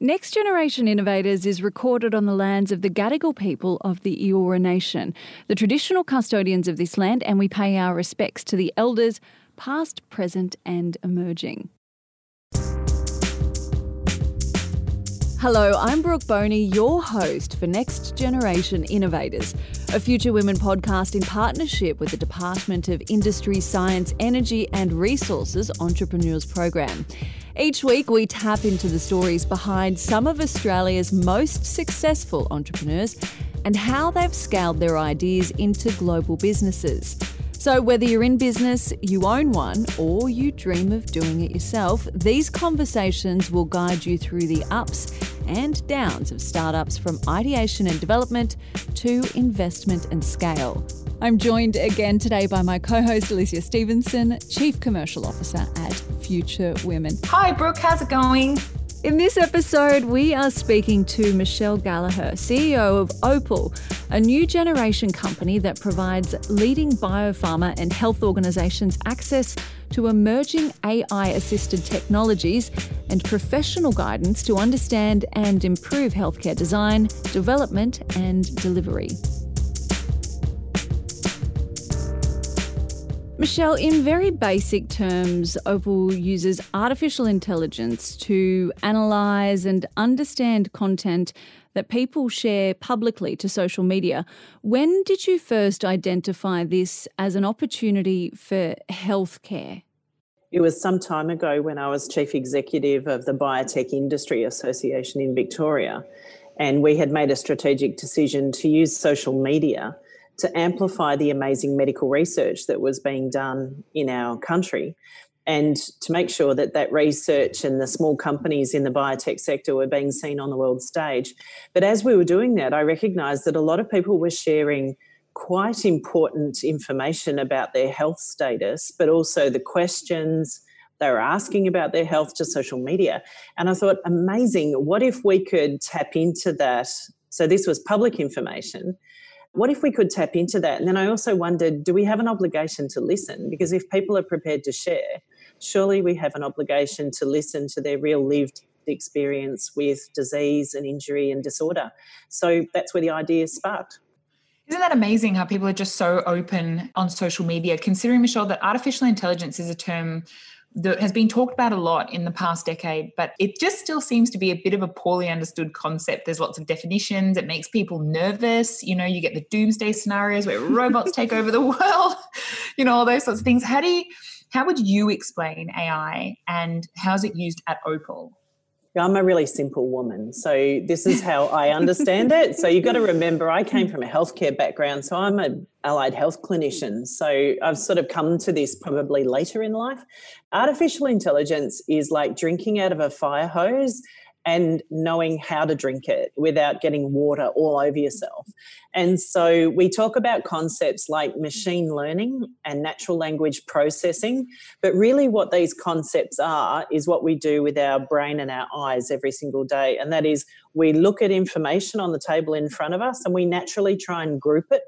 Next Generation Innovators is recorded on the lands of the Gadigal people of the Eora Nation, the traditional custodians of this land, and we pay our respects to the elders, past, present, and emerging. Hello, I'm Brooke Boney, your host for Next Generation Innovators, a Future Women podcast in partnership with the Department of Industry, Science, Energy and Resources Entrepreneurs Program. Each week, we tap into the stories behind some of Australia's most successful entrepreneurs and how they've scaled their ideas into global businesses. So, whether you're in business, you own one, or you dream of doing it yourself, these conversations will guide you through the ups and downs of startups from ideation and development to investment and scale. I'm joined again today by my co host, Alicia Stevenson, Chief Commercial Officer at Future Women. Hi, Brooke, how's it going? In this episode, we are speaking to Michelle Gallagher, CEO of Opyl, a new generation company that provides leading biopharma and health organisations access to emerging AI assisted technologies and professional guidance to understand and improve healthcare design, development, and delivery. Michelle, in very basic terms, Opyl uses artificial intelligence to analyse and understand content that people share publicly to social media. When did you first identify this as an opportunity for healthcare? It was some time ago when I was chief executive of the Biotech Industry Association in Victoria. And we had made a strategic decision to use social media to amplify the amazing medical research that was being done in our country and to make sure that that research and the small companies in the biotech sector were being seen on the world stage. But as we were doing that, I recognized that a lot of people were sharing quite important information about their health status, but also the questions they were asking about their health to social media. And I thought, amazing, what if we could tap into that? So this was public information what if we could tap into that? And then I also wondered, do we have an obligation to listen? Because if people are prepared to share, surely we have an obligation to listen to their real lived experience with disease and injury and disorder. So that's where the idea sparked. Isn't that amazing how people are just so open on social media? Considering, Michelle, that artificial intelligence is a term that has been talked about a lot in the past decade, but it just still seems to be a bit of a poorly understood concept. There's lots of definitions. It makes people nervous. You know, you get the doomsday scenarios where robots take over the world, you know, all those sorts of things. How do you, how would you explain AI and how's it used at Opyl? I'm a really simple woman. So this is how I understand it. So you've got to remember I came from a healthcare background. So I'm an allied health clinician. So I've sort of come to this probably later in life. Artificial intelligence is like drinking out of a fire hose and knowing how to drink it without getting water all over yourself. And so we talk about concepts like machine learning and natural language processing, but really what these concepts are is what we do with our brain and our eyes every single day. And that is we look at information on the table in front of us and we naturally try and group it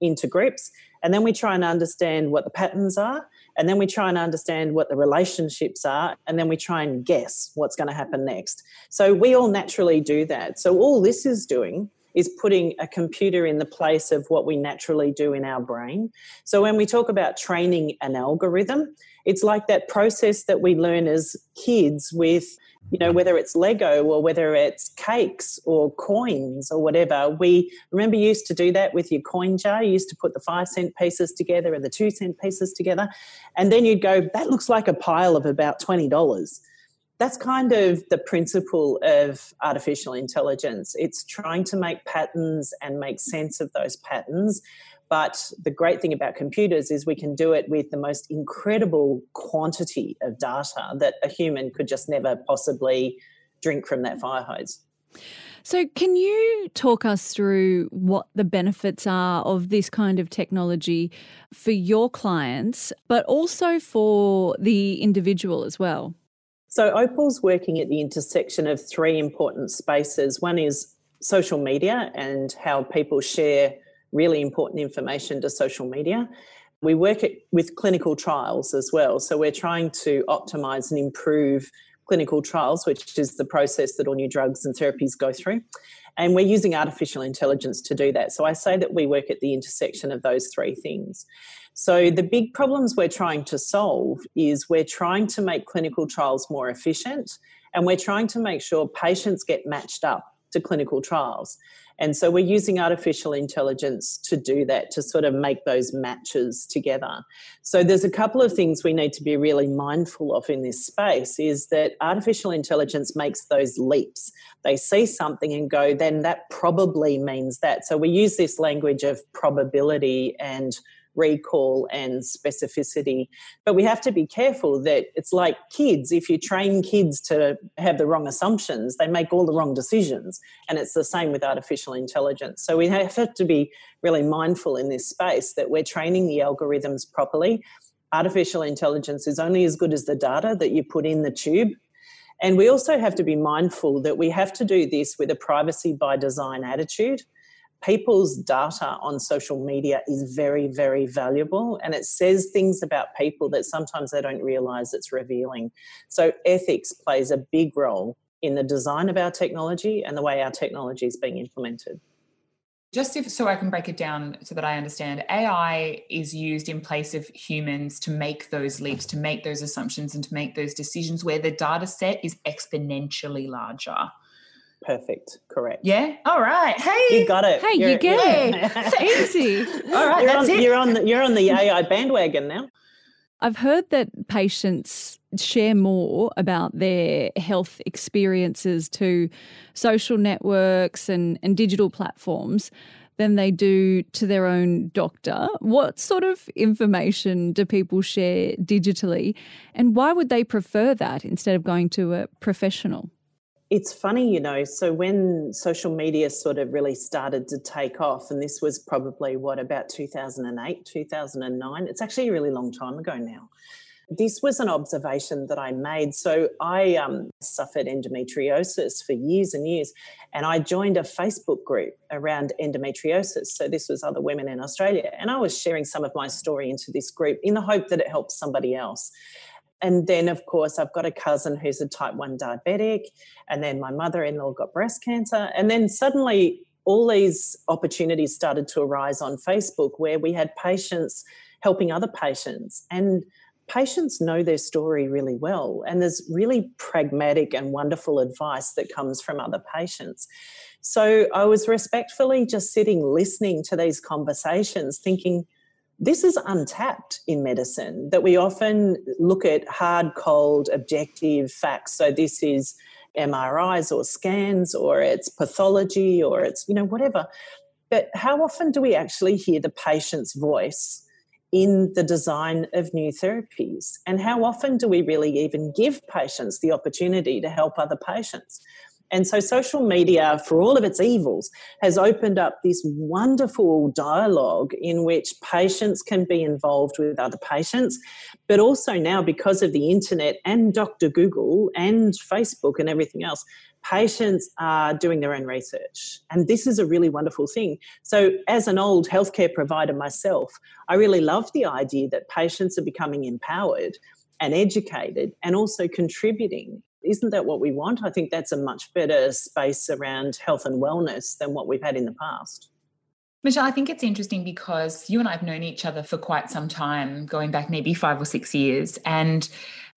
into groups. And then we try and understand what the patterns are. And then we try and understand what the relationships are. And then we try and guess what's going to happen next. So we all naturally do that. So all this is doing is putting a computer in the place of what we naturally do in our brain. So when we talk about training an algorithm, it's like that process that we learn as kids with you know whether it's lego or whether it's cakes or coins or whatever. We remember you used to do that with your coin jar. You used to put the five cent pieces together and the two cent pieces together. And then you'd go that looks like a pile of about $20 that's kind of the principle of artificial intelligence. It's trying to make patterns and make sense of those patterns but the great thing about computers is we can do it with the most incredible quantity of data that a human could just never possibly drink from that fire hose. So, can you talk us through what the benefits are of this kind of technology for your clients, but also for the individual as well? So, Opyl's working at the intersection of three important spaces. One is social media and how people share really important information to social media. We work with clinical trials as well. So we're trying to optimize and improve clinical trials, which is the process that all new drugs and therapies go through. And we're using artificial intelligence to do that. So I say that we work at the intersection of those three things. So the big problems we're trying to solve is we're trying to make clinical trials more efficient and we're trying to make sure patients get matched up to clinical trials. And so we're using artificial intelligence to do that, to sort of make those matches together. So there's a couple of things we need to be really mindful of in this space is that artificial intelligence makes those leaps. They see something and go, then that probably means that. So we use this language of probability and recall and specificity. But we have to be careful that it's like kids. If you train kids to have the wrong assumptions, they make all the wrong decisions. And it's the same with artificial intelligence. So we have to be really mindful in this space that we're training the algorithms properly. Artificial intelligence is only as good as the data that you put in the tube. And we also have to be mindful that we have to do this with a privacy by design attitude people's data on social media is very, very valuable and it says things about people that sometimes they don't realize it's revealing. So, ethics plays a big role in the design of our technology and the way our technology is being implemented. Just if, so I can break it down so that I understand, AI is used in place of humans to make those leaps, to make those assumptions, and to make those decisions where the data set is exponentially larger. Perfect. Correct. Yeah. All right. Hey. You got it. Hey, you're, you get it. Easy. All right. You're that's on, it. You're on, the, you're on the AI bandwagon now. I've heard that patients share more about their health experiences to social networks and, and digital platforms than they do to their own doctor. What sort of information do people share digitally? And why would they prefer that instead of going to a professional? It's funny, you know. So when social media sort of really started to take off, and this was probably what about 2008, 2009, it's actually a really long time ago now. This was an observation that I made. So I um, suffered endometriosis for years and years, and I joined a Facebook group around endometriosis. So this was other women in Australia, and I was sharing some of my story into this group in the hope that it helps somebody else and then of course i've got a cousin who's a type 1 diabetic and then my mother-in-law got breast cancer. And then suddenly all these opportunities started to arise on facebook where we had patients helping other patients and patients know their story really well. And there's really pragmatic and wonderful advice that comes from other patients. So i was respectfully just sitting listening to these conversations thinking this is untapped in medicine that we often look at hard, cold, objective facts. So this is MRIs or scans or it's pathology or it's, you know, whatever. But how often do we actually hear the patient's voice in the design of new therapies? And how often do we really even give patients the opportunity to help other patients? And so social media, for all of its evils, has opened up this wonderful dialogue in which patients can be involved with other patients. But also now, because of the internet and Dr. Google and Facebook and everything else, patients are doing their own research. And this is a really wonderful thing. So, as an old healthcare provider myself, I really love the idea that patients are becoming empowered and educated and also contributing isn't that what we want? I think that's a much better space around health and wellness than what we've had in the past. Michelle, I think it's interesting because you and I have known each other for quite some time, going back maybe five or six years. And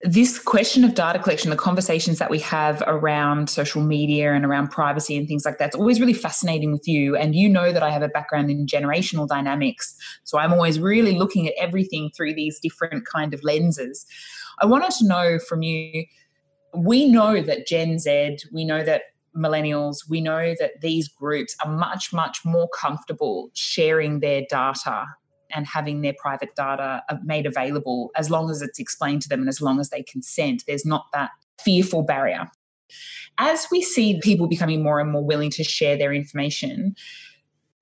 this question of data collection, the conversations that we have around social media and around privacy and things like that, it's always really fascinating with you. And you know that I have a background in generational dynamics. So I'm always really looking at everything through these different kind of lenses. I wanted to know from you we know that Gen Z, we know that millennials, we know that these groups are much, much more comfortable sharing their data and having their private data made available as long as it's explained to them and as long as they consent. There's not that fearful barrier. As we see people becoming more and more willing to share their information,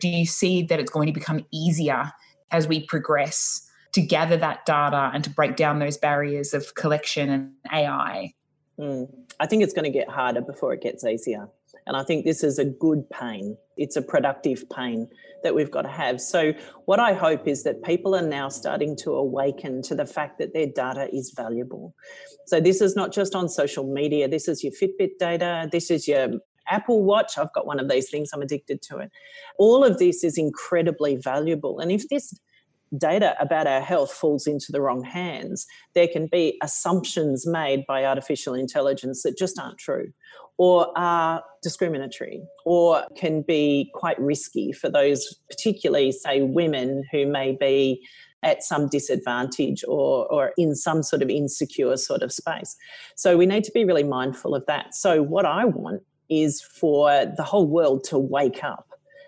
do you see that it's going to become easier as we progress to gather that data and to break down those barriers of collection and AI? Mm. I think it's going to get harder before it gets easier. And I think this is a good pain. It's a productive pain that we've got to have. So, what I hope is that people are now starting to awaken to the fact that their data is valuable. So, this is not just on social media, this is your Fitbit data, this is your Apple Watch. I've got one of these things, I'm addicted to it. All of this is incredibly valuable. And if this data about our health falls into the wrong hands, there can be assumptions made by artificial intelligence that just aren't true or are discriminatory or can be quite risky for those, particularly, say, women who may be at some disadvantage or, or in some sort of insecure sort of space. So we need to be really mindful of that. So, what I want is for the whole world to wake up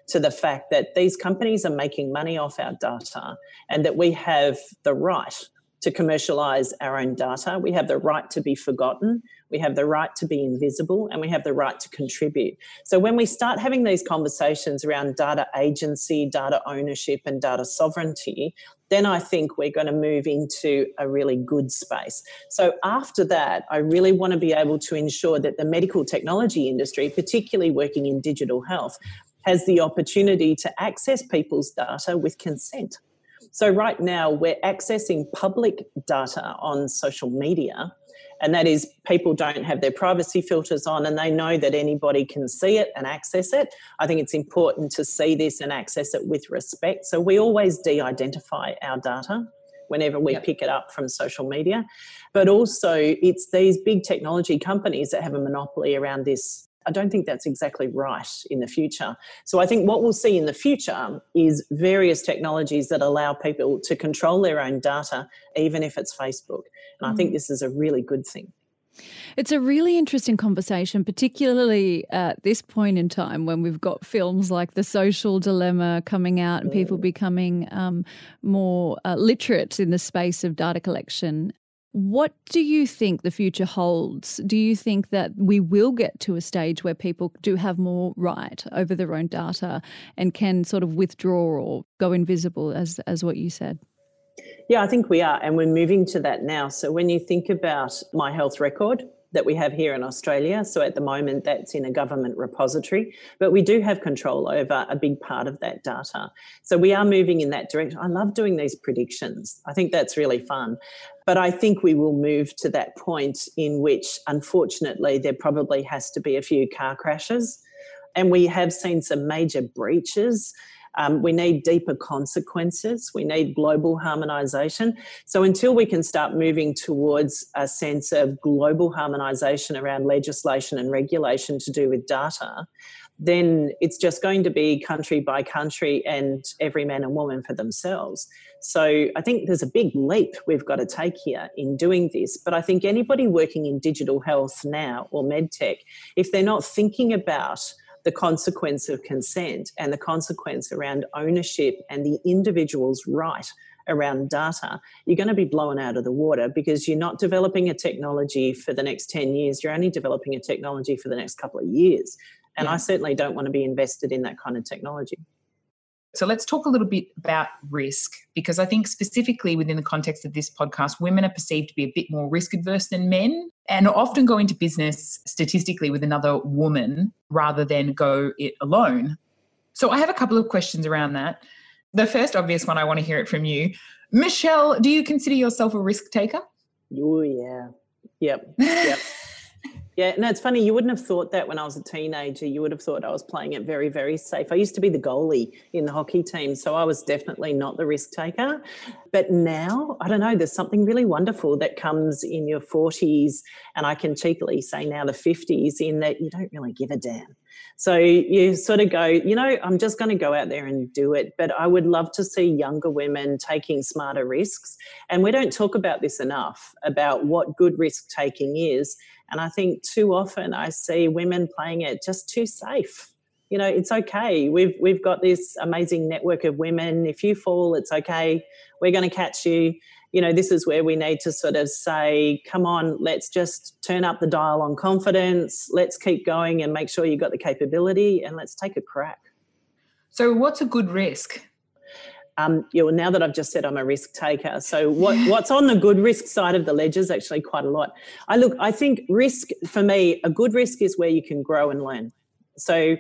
to the fact that these companies are making money off our data and that we have the right to commercialize our own data. We have the right to be forgotten. We have the right to be invisible and we have the right to contribute. So, when we start having these conversations around data agency, data ownership, and data sovereignty, then I think we're going to move into a really good space. So, after that, I really want to be able to ensure that the medical technology industry, particularly working in digital health, has the opportunity to access people's data with consent. So, right now, we're accessing public data on social media, and that is people don't have their privacy filters on and they know that anybody can see it and access it. I think it's important to see this and access it with respect. So, we always de identify our data whenever we yep. pick it up from social media. But also, it's these big technology companies that have a monopoly around this I don't think that's exactly right in the future. So I think what we'll see in the future is various technologies that allow people to control their own data, even if it's Facebook. And I think mm. this is a really good thing. It's a really interesting conversation, particularly at this point in time when we've got films like The Social Dilemma coming out and people mm. becoming um, more uh, literate in the space of data collection what do you think the future holds? Do you think that we will get to a stage where people do have more right over their own data and can sort of withdraw or go invisible, as, as what you said? Yeah, I think we are. And we're moving to that now. So when you think about my health record, that we have here in Australia. So at the moment, that's in a government repository, but we do have control over a big part of that data. So we are moving in that direction. I love doing these predictions. I think that's really fun. But I think we will move to that point in which, unfortunately, there probably has to be a few car crashes. And we have seen some major breaches um, we need deeper consequences. We need global harmonisation. So until we can start moving towards a sense of global harmonisation around legislation and regulation to do with data, then it's just going to be country by country and every man and woman for themselves. So I think there's a big leap we've got to take here in doing this. But I think anybody working in digital health now or medtech, if they're not thinking about the consequence of consent and the consequence around ownership and the individual's right around data, you're going to be blown out of the water because you're not developing a technology for the next 10 years. You're only developing a technology for the next couple of years. And yeah. I certainly don't want to be invested in that kind of technology. So let's talk a little bit about risk because I think specifically within the context of this podcast, women are perceived to be a bit more risk adverse than men and often go into business statistically with another woman rather than go it alone. So I have a couple of questions around that. The first obvious one, I want to hear it from you. Michelle, do you consider yourself a risk taker? Oh, yeah. Yep. Yep. Yeah, no, it's funny. You wouldn't have thought that when I was a teenager. You would have thought I was playing it very, very safe. I used to be the goalie in the hockey team, so I was definitely not the risk taker. But now, I don't know, there's something really wonderful that comes in your 40s, and I can cheekily say now the 50s, in that you don't really give a damn. So you sort of go, you know, I'm just going to go out there and do it. But I would love to see younger women taking smarter risks. And we don't talk about this enough about what good risk taking is and I think too often I see women playing it just too safe. You know, it's okay. We've we've got this amazing network of women. If you fall, it's okay. We're going to catch you. You know, this is where we need to sort of say, come on, let's just turn up the dial on confidence. Let's keep going and make sure you've got the capability and let's take a crack. So, what's a good risk? Um, you know, now that I've just said I'm a risk taker, so what, what's on the good risk side of the ledger is actually quite a lot. I look, I think risk for me, a good risk is where you can grow and learn. So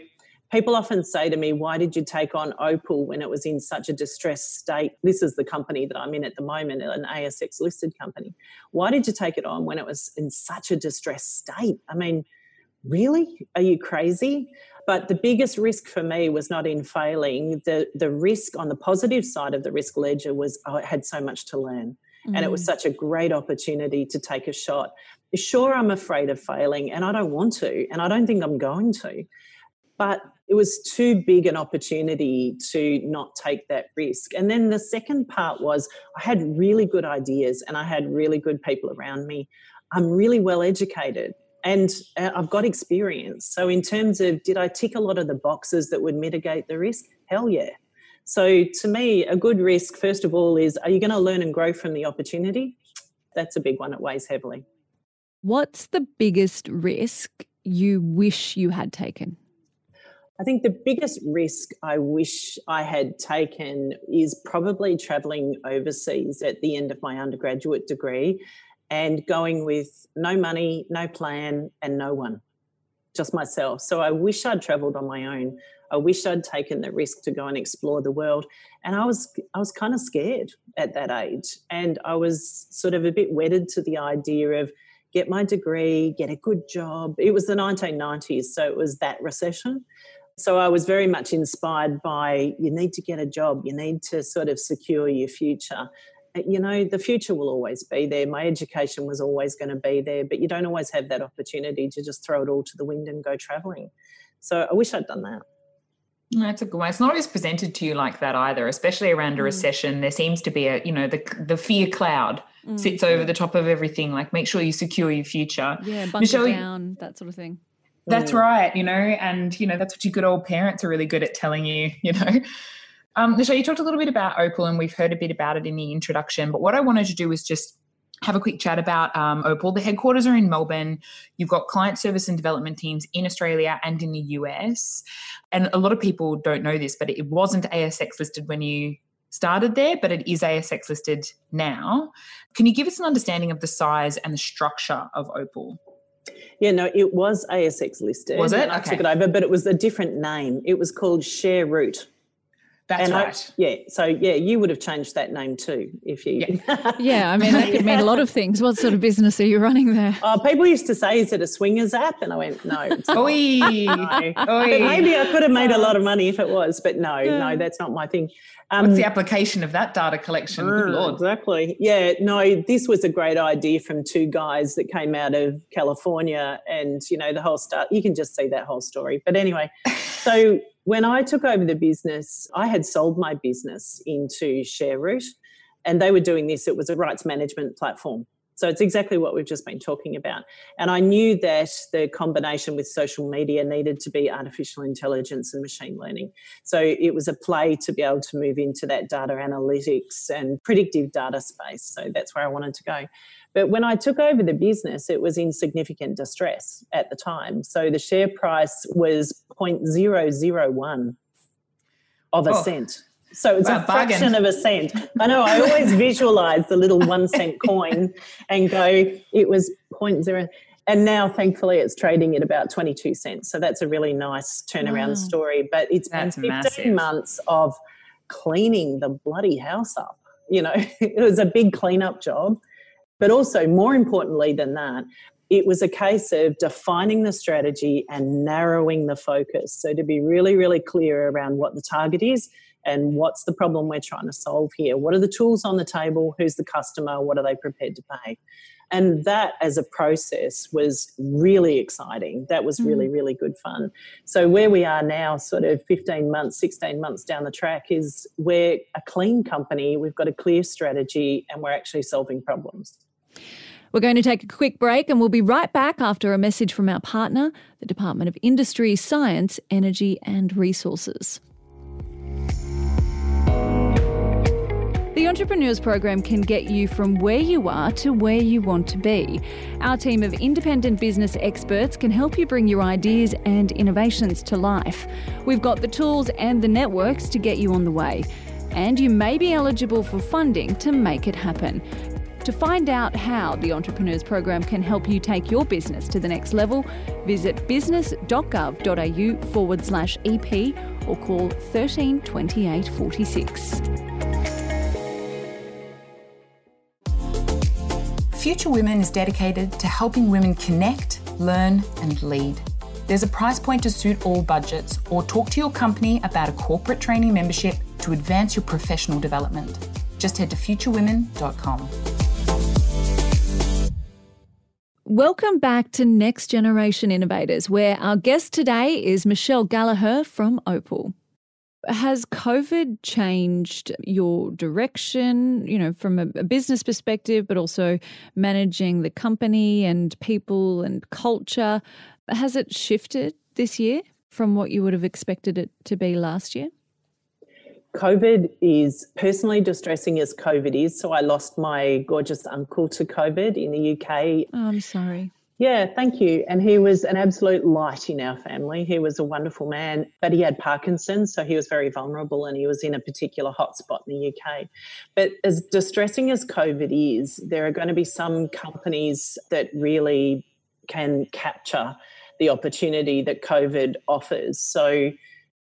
people often say to me, "Why did you take on Opyl when it was in such a distressed state?" This is the company that I'm in at the moment, an ASX listed company. Why did you take it on when it was in such a distressed state? I mean, really? Are you crazy? But the biggest risk for me was not in failing. The the risk on the positive side of the risk ledger was I had so much to learn. Mm. And it was mm. such a great opportunity to take a shot. Sure, I'm afraid of failing and I don't want to, and I don't think I'm going to. But it was too big an opportunity to not take that risk. And then the second part was I had really good ideas and I had really good people around me. I'm really well educated and uh, I've got experience. So, in terms of did I tick a lot of the boxes that would mitigate the risk? Hell yeah. So, to me, a good risk, first of all, is are you going to learn and grow from the opportunity? That's a big one. It weighs heavily. What's the biggest risk you wish you had taken? I think the biggest risk I wish I had taken is probably traveling overseas at the end of my undergraduate degree and going with no money, no plan, and no one, just myself. So I wish I'd traveled on my own. I wish I'd taken the risk to go and explore the world. And I was I was kind of scared at that age. And I was sort of a bit wedded to the idea of get my degree, get a good job. It was the 1990s, so it was that recession. So I was very much inspired by you need to get a job, you need to sort of secure your future. Uh, you know, the future will always be there. My education was always going to be there, but you don't always have that opportunity to just throw it all to the wind and go traveling. So I wish I'd done that. That's a good one. It's not always presented to you like that either, especially around a mm. recession. There seems to be a, you know, the the fear cloud mm. sits over the top of everything. Like, make sure you secure your future. Yeah, bunker Michelle, down, that sort of thing. That's mm. right, you know, and you know that's what your good old parents are really good at telling you, you know. Um, Michelle, you talked a little bit about Opyl, and we've heard a bit about it in the introduction. But what I wanted to do was just have a quick chat about um, Opyl. The headquarters are in Melbourne. You've got client service and development teams in Australia and in the US. And a lot of people don't know this, but it wasn't ASX listed when you started there, but it is ASX listed now. Can you give us an understanding of the size and the structure of Opyl? Yeah, no, it was ASX listed. Was it? I okay. took it over, but it was a different name. It was called Share ShareRoot. That's and right. I, yeah. So yeah, you would have changed that name too if you. Yeah. yeah. I mean, that could mean a lot of things. What sort of business are you running there? Oh, people used to say, "Is it a swingers app?" And I went, "No." It's not. Oy. no. Oy. maybe I could have made a lot of money if it was, but no, yeah. no, that's not my thing. Um, What's the application of that data collection? Good Lord. Exactly. Yeah, no, this was a great idea from two guys that came out of California and, you know, the whole start. You can just see that whole story. But anyway, so when I took over the business, I had sold my business into ShareRoot and they were doing this. It was a rights management platform. So it's exactly what we've just been talking about. And I knew that the combination with social media needed to be artificial intelligence and machine learning. So it was a play to be able to move into that data analytics and predictive data space. So that's where I wanted to go. But when I took over the business, it was in significant distress at the time. So the share price was 0.001 of a oh. cent. So it's a fraction of a cent. I know. I always visualize the little one cent coin and go, it was 0.0. And now, thankfully, it's trading at about 22 cents. So that's a really nice turnaround wow. story. But it's that's been 15 massive. months of cleaning the bloody house up. You know, it was a big cleanup job. But also, more importantly than that, it was a case of defining the strategy and narrowing the focus. So, to be really, really clear around what the target is and what's the problem we're trying to solve here? What are the tools on the table? Who's the customer? What are they prepared to pay? And that as a process was really exciting. That was really, mm. really good fun. So, where we are now, sort of 15 months, 16 months down the track, is we're a clean company. We've got a clear strategy and we're actually solving problems. We're going to take a quick break and we'll be right back after a message from our partner, the Department of Industry, Science, Energy and Resources. The Entrepreneurs Program can get you from where you are to where you want to be. Our team of independent business experts can help you bring your ideas and innovations to life. We've got the tools and the networks to get you on the way. and you may be eligible for funding to make it happen. To find out how the Entrepreneurs Program can help you take your business to the next level, visit business.gov.au forward slash EP or call 13 28 46. Future Women is dedicated to helping women connect, learn, and lead. There's a price point to suit all budgets, or talk to your company about a corporate training membership to advance your professional development. Just head to futurewomen.com. Welcome back to Next Generation Innovators, where our guest today is Michelle Gallagher from Opyl. Has COVID changed your direction, you know, from a, business perspective, but also managing the company and people and culture? Has it shifted this year from what you would have expected it to be last year? COVID is personally distressing as COVID is. So I lost my gorgeous uncle to COVID in the UK. Oh, I'm sorry. Yeah, thank you. And he was an absolute light in our family. He was a wonderful man, but he had Parkinson's, so he was very vulnerable and he was in a particular hotspot in the UK. But as distressing as COVID is, there are going to be some companies that really can capture the opportunity that COVID offers. So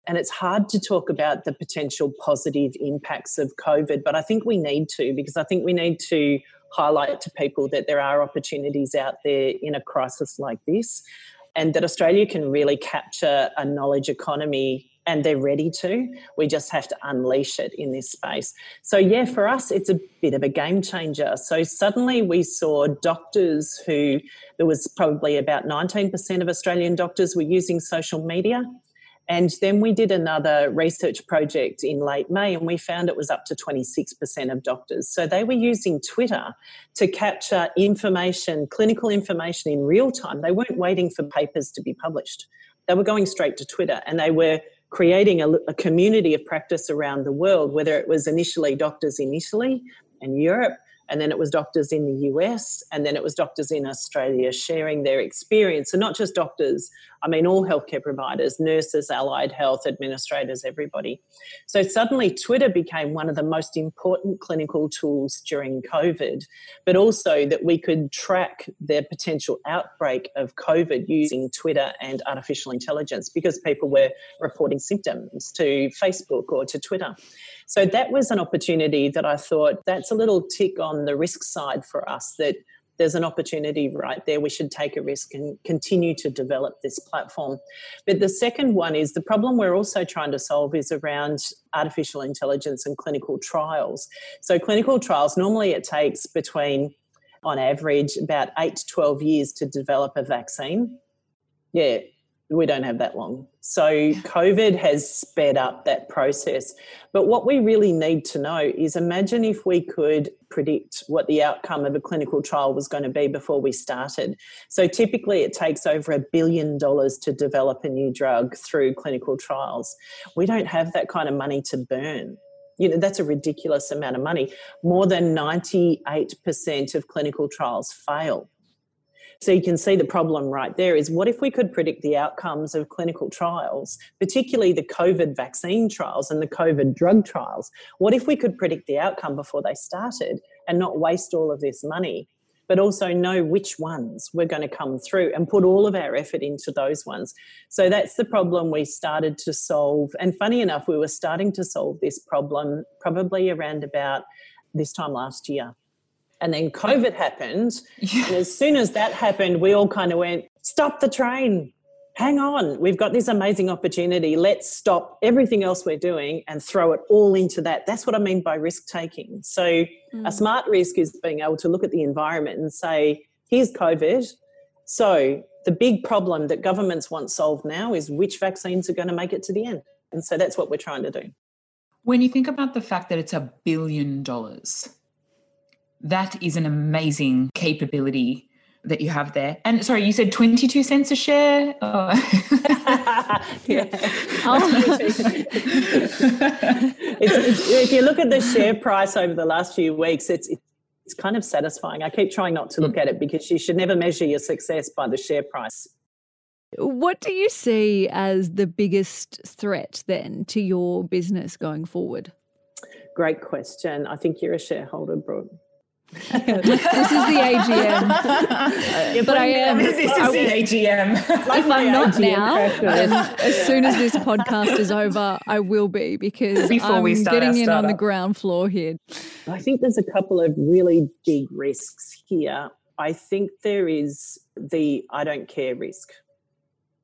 and it's hard to talk about the potential positive impacts of COVID, but I think we need to because I think we need to highlight to people that there are opportunities out there in a crisis like this and that Australia can really capture a knowledge economy and they're ready to. We just have to unleash it in this space. So, yeah, for us, it's a bit of a game changer. So, suddenly we saw doctors who, there was probably about 19% of Australian doctors were using social media and then we did another research project in late May and we found it was up to 26% of doctors. So they were using Twitter to capture information, clinical information in real time. They weren't waiting for papers to be published. They were going straight to Twitter and they were creating a, a community of practice around the world, whether it was initially doctors in Italy and Europe and then it was doctors in the US, and then it was doctors in Australia sharing their experience. So, not just doctors, I mean, all healthcare providers, nurses, allied health administrators, everybody. So suddenly, Twitter became one of the most important clinical tools during COVID, but also that we could track the potential outbreak of COVID using Twitter and artificial intelligence because people were reporting symptoms to Facebook or to Twitter. So that was an opportunity that I thought that's a little tick on the risk side for us that there's an opportunity right there. We should take a risk and continue to develop this platform. But the second one is the problem we're also trying to solve is around artificial intelligence and clinical trials. So, clinical trials normally it takes between, on average, about eight to 12 years to develop a vaccine. Yeah, we don't have that long. So COVID has sped up that process. But what we really need to know is imagine if we could predict what the outcome of a clinical trial was going to be before we started. So typically it takes over a billion dollars to develop a new drug through clinical trials. We don't have that kind of money to burn you know that's a ridiculous amount of money more than 98% of clinical trials fail so you can see the problem right there is what if we could predict the outcomes of clinical trials, particularly the COVID vaccine trials and the COVID drug trials? What if we could predict the outcome before they started and not waste all of this money? But also know which ones we're going to come through and put all of our effort into those ones. So that's the problem we started to solve. And funny enough, we were starting to solve this problem probably around about this time last year. And then COVID happened. Yeah. And as soon as that happened, we all kind of went, stop the train. Hang on. We've got this amazing opportunity. Let's stop everything else we're doing and throw it all into that. That's what I mean by risk taking. So, mm. a smart risk is being able to look at the environment and say, here's COVID. So, the big problem that governments want solved now is which vaccines are going to make it to the end. And so that's what we're trying to do. When you think about the fact that it's a billion dollars, that is an amazing capability that you have there. And sorry, you said 22 cents a share? Oh. yeah. it's, it's, if you look at the share price over the last few weeks, it's, it's kind of satisfying. I keep trying not to look at it because you should never measure your success by the share price. What do you see as the biggest threat then to your business going forward? Great question. I think you're a shareholder, Brooke. This is the AGM. Uh, but I am. This is I, the AGM. if I'm not now, then as soon as this podcast is over, I will be because Before I'm we start getting in on the ground floor here. I think there's a couple of really big risks here. I think there is the I don't care risk.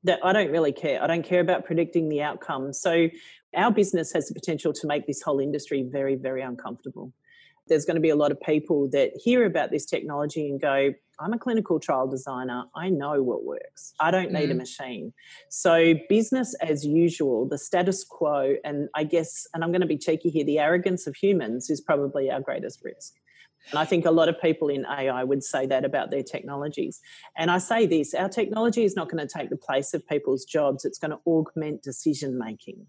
That I don't really care. I don't care about predicting the outcome. So our business has the potential to make this whole industry very, very uncomfortable. There's going to be a lot of people that hear about this technology and go, I'm a clinical trial designer. I know what works. I don't need a Mm. machine. So, business as usual, the status quo, and I guess, and I'm going to be cheeky here, the arrogance of humans is probably our greatest risk. And I think a lot of people in AI would say that about their technologies. And I say this our technology is not going to take the place of people's jobs, it's going to augment decision making.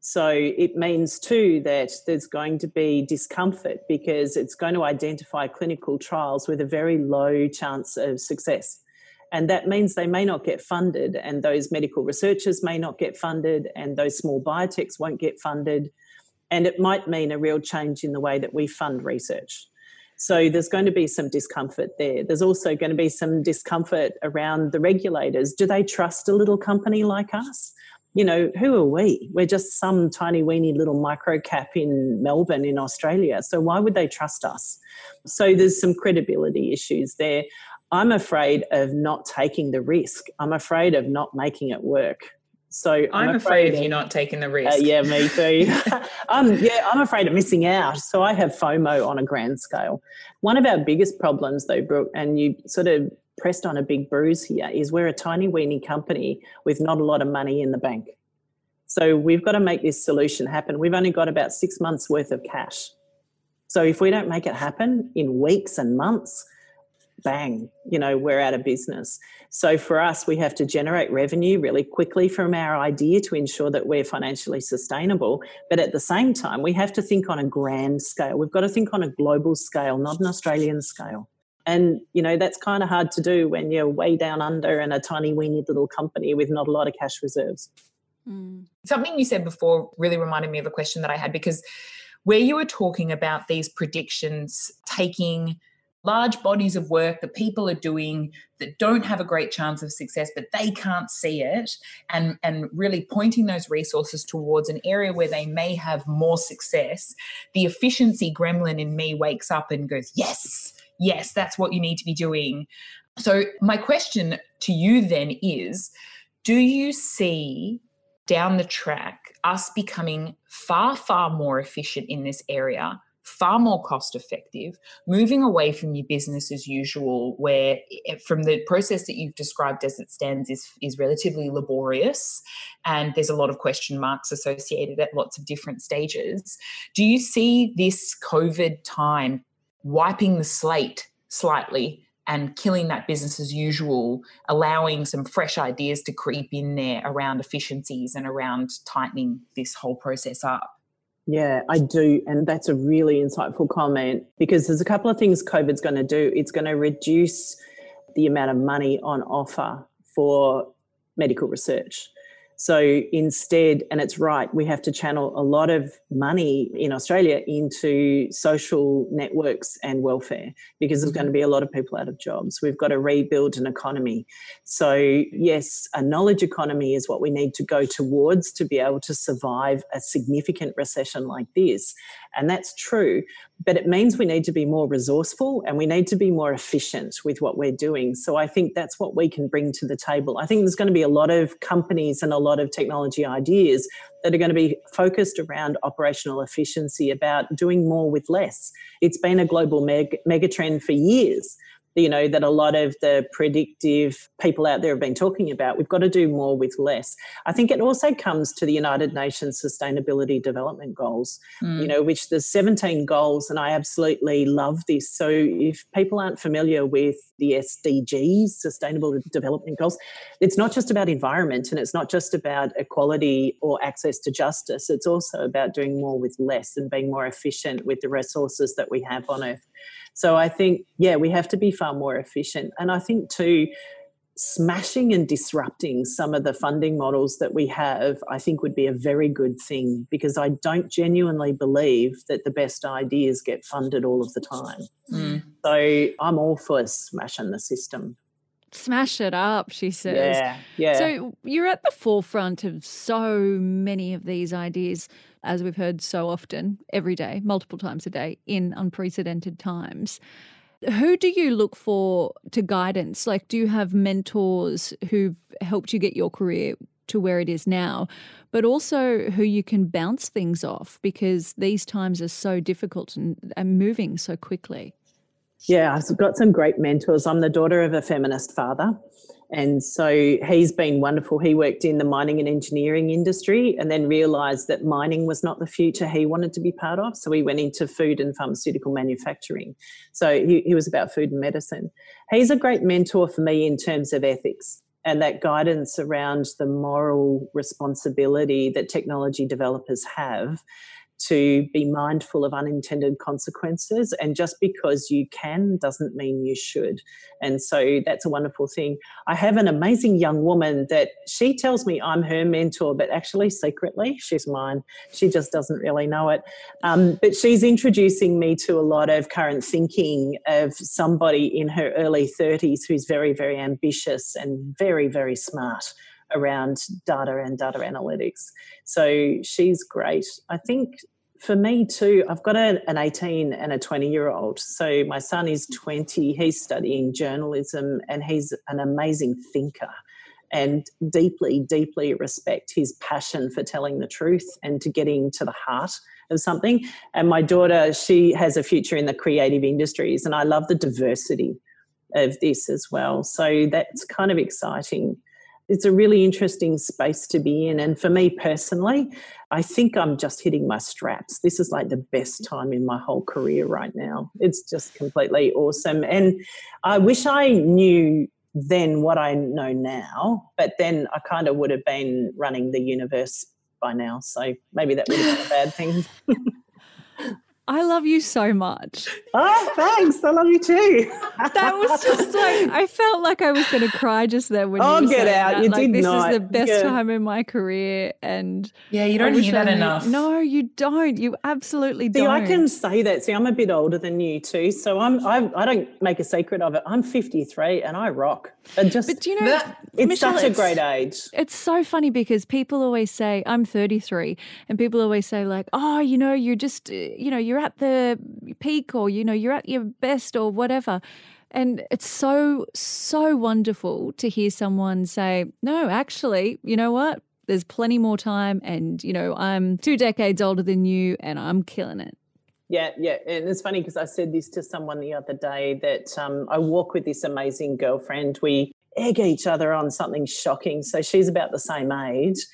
So it means too that there's going to be discomfort because it's going to identify clinical trials with a very low chance of success. And that means they may not get funded, and those medical researchers may not get funded, and those small biotechs won't get funded. And it might mean a real change in the way that we fund research. So there's going to be some discomfort there. There's also going to be some discomfort around the regulators. Do they trust a little company like us? You know, who are we? We're just some tiny weeny little micro cap in Melbourne in Australia. So why would they trust us? So there's some credibility issues there. I'm afraid of not taking the risk. I'm afraid of not making it work. So I'm, afraid of you not taking the risk. uh, yeah, me too. um, yeah, I'm afraid of missing out. So I have FOMO on a grand scale. One of our biggest problems, though, Brooke, and you sort of pressed on a big bruise here, is we're a tiny weeny company with not a lot of money in the bank. So we've got to make this solution happen. We've only got about six months worth of cash. So if we don't make it happen in weeks and months, bang, you know, we're out of business. So for us, we have to generate revenue really quickly from our idea to ensure that we're financially sustainable. But at the same time, we have to think on a grand scale. We've got to think on a global scale, not an Australian scale. And, you know, that's kind of hard to do when you're way down under in a tiny, weeny little company with not a lot of cash reserves. Hmm. Something you said before really reminded me of a question that I had because where you were talking about these predictions taking large bodies of work that people are doing that don't have a great chance of success but they can't see it and and really pointing those resources towards an area where they may have more success the efficiency gremlin in me wakes up and goes yes yes that's what you need to be doing. So my question to you then is do you see down the track us becoming far far more efficient in this area far more cost effective, moving away from your business as usual, where eh, from the process that you've described as it stands is, is relatively laborious and there's a lot of question marks associated at lots of different stages. Do you see this COVID time wiping the slate slightly? And killing that business as usual, allowing some fresh ideas to creep in there around efficiencies and around tightening this whole process up. Yeah, I do. And that's a really insightful comment because there's a couple of things COVID's going to do. It's going to reduce the amount of money on offer for medical research. So instead, and it's right, we have to channel a lot of money in Australia into social networks and welfare because there's going to mm-hmm. be a lot of people out of jobs. We've got to rebuild an economy. So, yes, a knowledge economy is what we need to go towards to be able to survive a significant recession like this. And that's true. But it means we need to be more resourceful and we need to be more efficient with what we're doing. So I think that's what we can bring to the table. I think there's going to be a lot of companies and a lot of technology ideas that are going to be focused around operational efficiency, about doing more with less. It's been a global meg- megatrend for years you know that a lot of the predictive people out there have been talking about we've got to do more with less. I think it also comes to the united nations sustainability development goals Mm. you know which there's 17 goals and i absolutely love this. So if people aren't familiar with the sdgs sustainable development goals it's not just about environment and it's not just about equality or access to justice. It's also about doing more with less and being more efficient with the resources that we have on earth so I think, yeah, we have to be far more efficient. And I think, too, smashing and disrupting some of the funding models that we have, I think would be a very good thing because I don't genuinely believe that the best ideas get funded all of the time. Mm. So I'm all for smashing the system. Smash it up, she says. Yeah, yeah. So you're at the forefront of so many of these ideas, as we've heard so often, every day, multiple times a day, in unprecedented times. Who do you look for to guidance? Like, do you have mentors who've helped you get your career to where it is now, but also who you can bounce things off because these times are so difficult and, and moving so quickly? Yeah, I've got some great mentors. I'm the daughter of a feminist father. And so he's been wonderful. He worked in the mining and engineering industry and then realized that mining was not the future he wanted to be part of. So he went into food and pharmaceutical manufacturing. So he, he was about food and medicine. He's a great mentor for me in terms of ethics and that guidance around the moral responsibility that technology developers have to be mindful of unintended consequences. And just because you can doesn't mean you should. And so that's a wonderful thing. I have an amazing young woman that she tells me I'm her mentor, but actually secretly she's mine. She just doesn't really know it. Um, but she's introducing me to a lot of current thinking of somebody in her early 30s who's very, very ambitious and very, very smart around data and data analytics. So she's great. I think for me too, I've got a, an 18 and a 20 year old. So my son is 20, he's studying journalism and he's an amazing thinker and deeply, deeply respect his passion for telling the truth and to getting to the heart of something. And my daughter, she has a future in the creative industries, and I love the diversity of this as well. So that's kind of exciting it's a really interesting space to be in. And for me personally, I think I'm just hitting my straps. This is like the best time in my whole career right now. It's just completely awesome. And I wish I knew then what I know now, but then I kind of would have been running the universe by now. So maybe that would have been a bad thing. I love you so much. Oh, thanks. I love you too. that was just like I felt like I was going to cry just then when oh, you get out. That. You like, did this not. is the best yeah. time in my career, and yeah, you don't hear that enough. No, you don't. You absolutely See, don't. I can say that. See, I'm a bit older than you too, so I'm. I, I don't make a secret of it. I'm 53 and I rock. And just, but do you know, it's Michelle, such a great age. It's so funny because people always say I'm 33, and people always say like, oh, you know, you're just, uh, you know, you're you're at the peak or, you know, you're at your best or whatever. And it's so, so wonderful to hear someone say, no, actually, you know what? There's plenty more time. And, you know, I'm two decades older than you and I'm killing it. Yeah, yeah. And it's funny because I said this to someone the other day that um, I walk with this amazing girlfriend. We egg each other on something shocking. So she's about the same age.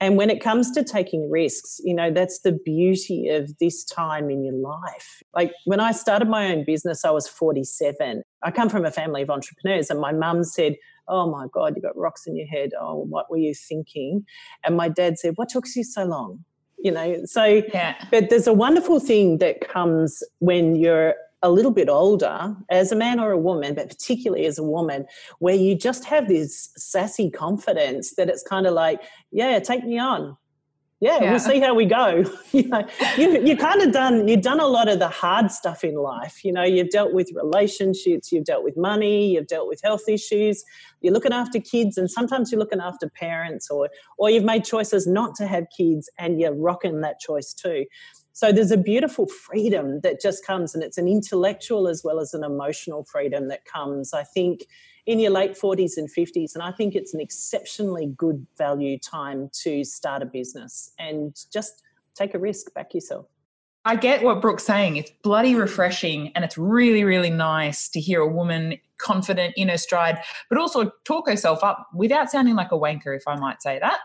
And when it comes to taking risks, you know, that's the beauty of this time in your life. Like when I started my own business, I was 47. I come from a family of entrepreneurs, and my mum said, Oh my God, you've got rocks in your head. Oh, what were you thinking? And my dad said, What took you so long? You know, so, yeah. but there's a wonderful thing that comes when you're a little bit older as a man or a woman, but particularly as a woman, where you just have this sassy confidence that it's kind of like, yeah, take me on. Yeah, yeah. we'll see how we go. you know, you you kind of done you've done a lot of the hard stuff in life. You know, you've dealt with relationships, you've dealt with money, you've dealt with health issues, you're looking after kids, and sometimes you're looking after parents, or or you've made choices not to have kids, and you're rocking that choice too. So there's a beautiful freedom that just comes, and it's an intellectual as well as an emotional freedom that comes, I think, in your late 40s and 50s. And I think it's an exceptionally good value time to start a business and just take a risk, back yourself. I get what Brooke's saying. It's bloody refreshing and it's really, really nice to hear a woman confident in her stride, but also talk herself up without sounding like a wanker, if I might say that.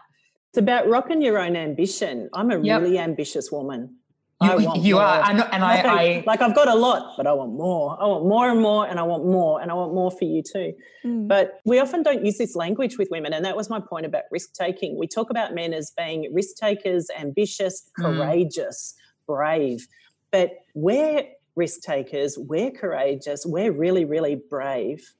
It's about rocking your own ambition. I'm a yep. really ambitious woman. You, you are, I know, and I, I, like I've got a lot, but I want more. I want more and more, and I want more, and I want more for you too. Mm. But we often don't use this language with women, and that was my point about risk taking. We talk about men as being risk takers, ambitious, mm. courageous, mm. brave, but we're risk takers, we're courageous, we're really, really brave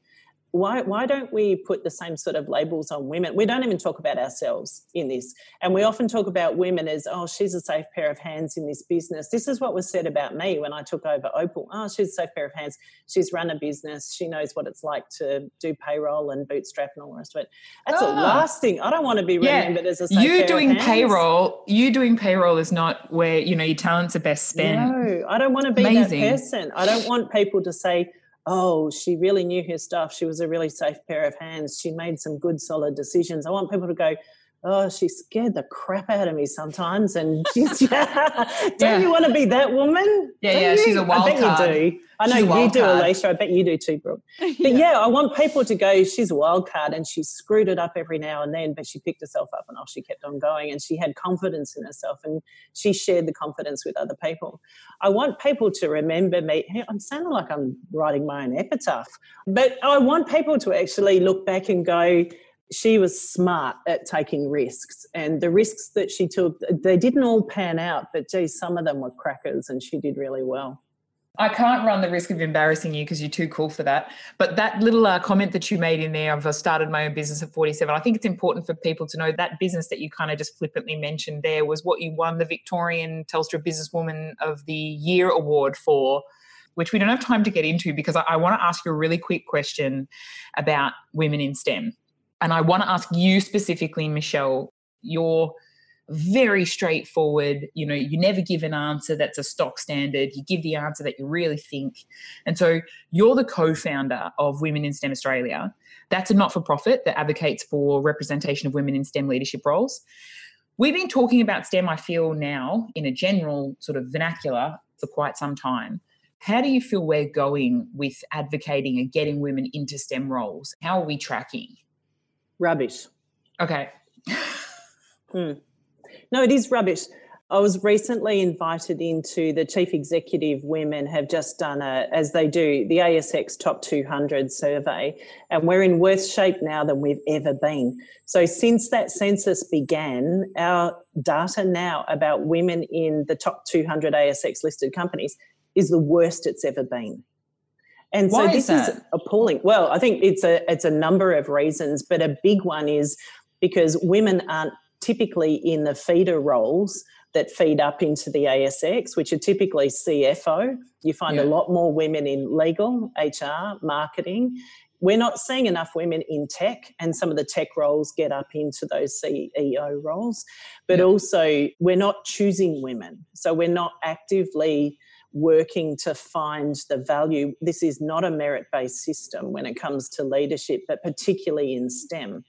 why why don't we put the same sort of labels on women? We don't even talk about ourselves in this, and we often talk about women as oh she's a safe pair of hands in this business. This is what was said about me when I took over Opyl. Oh she's a safe pair of hands. She's run a business. She knows what it's like to do payroll and bootstrap and all the rest of it. That's oh. the ah. last thing. I don't want to be remembered yeah. as a safe you doing payroll. You doing payroll is not where you know your talents are best spent. No, I don't want to be Amazing. that person. I don't want people to say oh, she really knew her stuff. She was a really safe pair of hands. She made some good, solid decisions. I want people to go, oh, she scared the crap out of me sometimes. And she's, yeah. don't yeah. you want to be that woman? Yeah, don't yeah, you? she's a wild I bet card. you do. I know you do, card. Alicia. I bet you do too, Brooke. But yeah. yeah. I want people to go, she's a wild card and she screwed it up every now and then, but she picked herself up and off she kept on going. And she had confidence in herself and she shared the confidence with other people. I want people to remember me. I'm sounding like I'm writing my own epitaph, but I want people to actually look back and go, she was smart at taking risks and the risks that she took they didn't all pan out but geez some of them were crackers and she did really well I can't run the risk of embarrassing you because you're too cool for that. But that little uh, comment that you made in there of I started my own business at 47, I think it's important for people to know that business that you kind of just flippantly mentioned there was what you won the Victorian Telstra Businesswoman of the Year award for, which we don't have time to get into because I, I want to ask you a really quick question about women in STEM. And I want to ask you specifically, Michelle, you're very straightforward. You know, you never give an answer that's a stock standard. You give the answer that you really think. And so you're the co founder of Women in STEM Australia. That's a not for profit that advocates for representation of women in STEM leadership roles. We've been talking about STEM, I feel now, in a general sort of vernacular for quite some time. How do you feel we're going with advocating and getting women into STEM roles? How are we tracking? Rubbish. Okay. hmm. No, it is rubbish. I was recently invited into the chief executive women have just done a, as they do, the ASX top 200 survey, and we're in worse shape now than we've ever been. So since that census began, our data now about women in the top 200 ASX listed companies is the worst it's ever been. And so Why this is, is appalling. Well, I think it's a it's a number of reasons, but a big one is because women aren't typically in the feeder roles that feed up into the ASX, which are typically CFO. You find yeah. a lot more women in legal, HR, marketing. We're not seeing enough women in tech, and some of the tech roles get up into those CEO roles. But yeah. also, we're not choosing women. So we're not actively working to find the value. This is not a merit based system when it comes to leadership, but particularly in STEM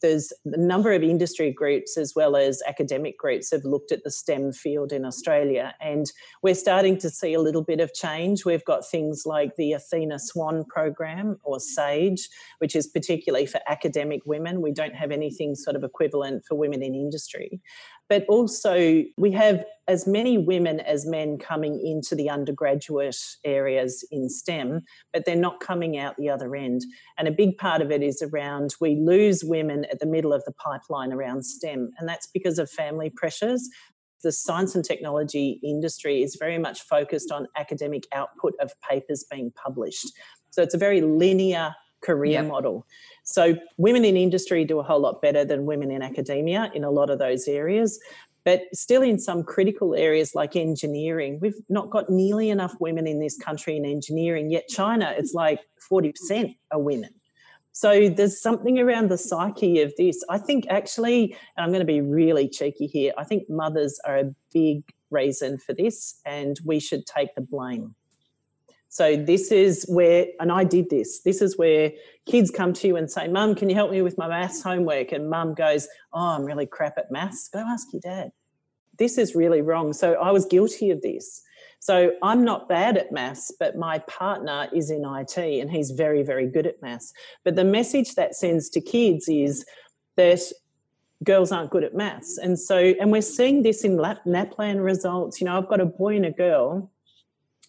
there's a number of industry groups as well as academic groups have looked at the STEM field in Australia, and we're starting to see a little bit of change. We've got things like the Athena Swan program or SAGE, which is particularly for academic women. We don't have anything sort of equivalent for women in industry. But also, we have as many women as men coming into the undergraduate areas in STEM, but they're not coming out the other end. And a big part of it is around we lose women at the middle of the pipeline around STEM, and that's because of family pressures. The science and technology industry is very much focused on academic output of papers being published. So it's a very linear career yep. model. So women in industry do a whole lot better than women in academia in a lot of those areas. But still, in some critical areas like engineering, we've not got nearly enough women in this country in engineering. Yet, China, it's like 40% are women. So, there's something around the psyche of this. I think actually, and I'm going to be really cheeky here, I think mothers are a big reason for this, and we should take the blame. So this is where, and I did this, this is where kids come to you and say, Mum, can you help me with my maths homework? And mum goes, Oh, I'm really crap at maths. Go ask your dad. This is really wrong. So I was guilty of this. So I'm not bad at maths, but my partner is in IT and he's very, very good at maths. But the message that sends to kids is that girls aren't good at maths. And so, and we're seeing this in NAPLAN results. You know, I've got a boy and a girl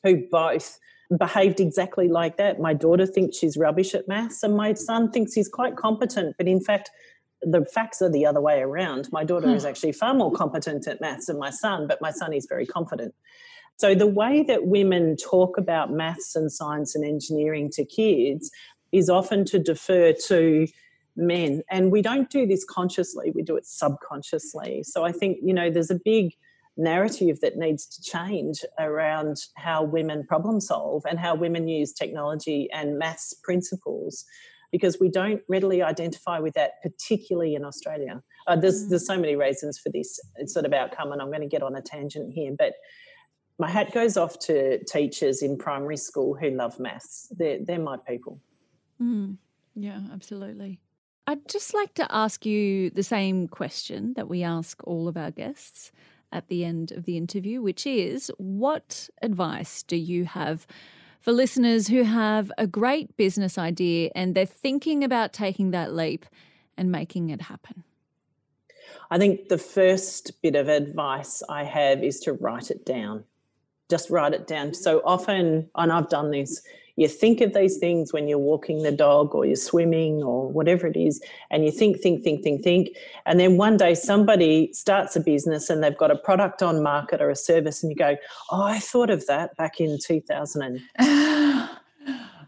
who both behaved exactly like that. My daughter thinks she's rubbish at maths, and my son thinks he's quite competent, but in fact, the facts are the other way around. My daughter is hmm. actually far more competent at maths than my son, but my son is very confident. So, the way that women talk about maths and science and engineering to kids is often to defer to men. And we don't do this consciously, we do it subconsciously. So I think, you know, there's a big narrative that needs to change around how women problem solve and how women use technology and maths principles because we don't readily identify with that, particularly in Australia. Uh, there's, mm. there's so many reasons for this sort of outcome, and I'm going to get on a tangent here, but my hat goes off to teachers in primary school who love maths. They're, they're my people. Mm. Yeah, absolutely. I'd just like to ask you the same question that we ask all of our guests at the end of the interview, which is what advice do you have for listeners who have a great business idea and they're thinking about taking that leap and making it happen? I think the first bit of advice I have is to write it down. Just write it down. So often, and I've done this, you think of these things when you're walking the dog or you're swimming or whatever it is, and you think, think, think, think, think. And then one day somebody starts a business and they've got a product on market or a service, and you go, Oh, I thought of that back in 2000. And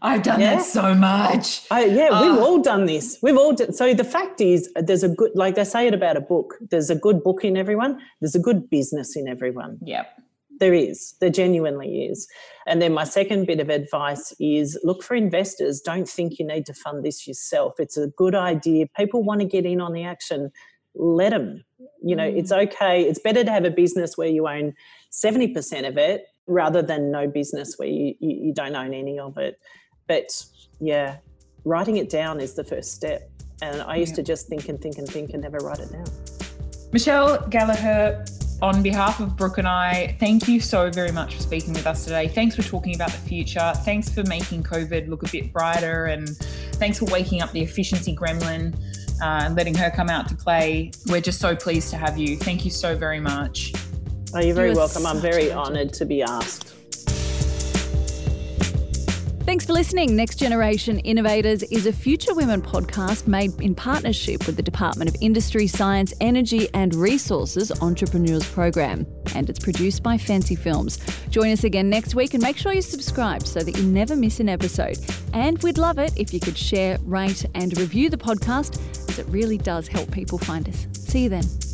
I've done yeah. that so much. I, yeah, we've ah. all done this. We've all done. So the fact is, there's a good, like they say it about a book. There's a good book in everyone. There's a good business in everyone. Yep. There is. There genuinely is. And then my second bit of advice is look for investors. Don't think you need to fund this yourself. It's a good idea. People want to get in on the action. Let them. You know, mm. it's okay. It's better to have a business where you own 70% of it rather than no business where you, you, you don't own any of it. But yeah, writing it down is the first step. And I used yeah. to just think and think and think and never write it down. Michelle Gallagher, on behalf of Brooke and I, thank you so very much for speaking with us today. Thanks for talking about the future. Thanks for making COVID look a bit brighter. And thanks for waking up the efficiency gremlin uh, and letting her come out to play. We're just so pleased to have you. Thank you so very much. Oh, you're very welcome. I'm very honoured to be asked. Thanks for listening. Next Generation Innovators is a Future Women podcast made in partnership with the Department of Industry, Science, Energy and Resources Entrepreneurs Program. And it's produced by Fancy Films. Join us again next week and make sure you subscribe so that you never miss an episode. And we'd love it if you could share, rate, and review the podcast, as it really does help people find us. See you then.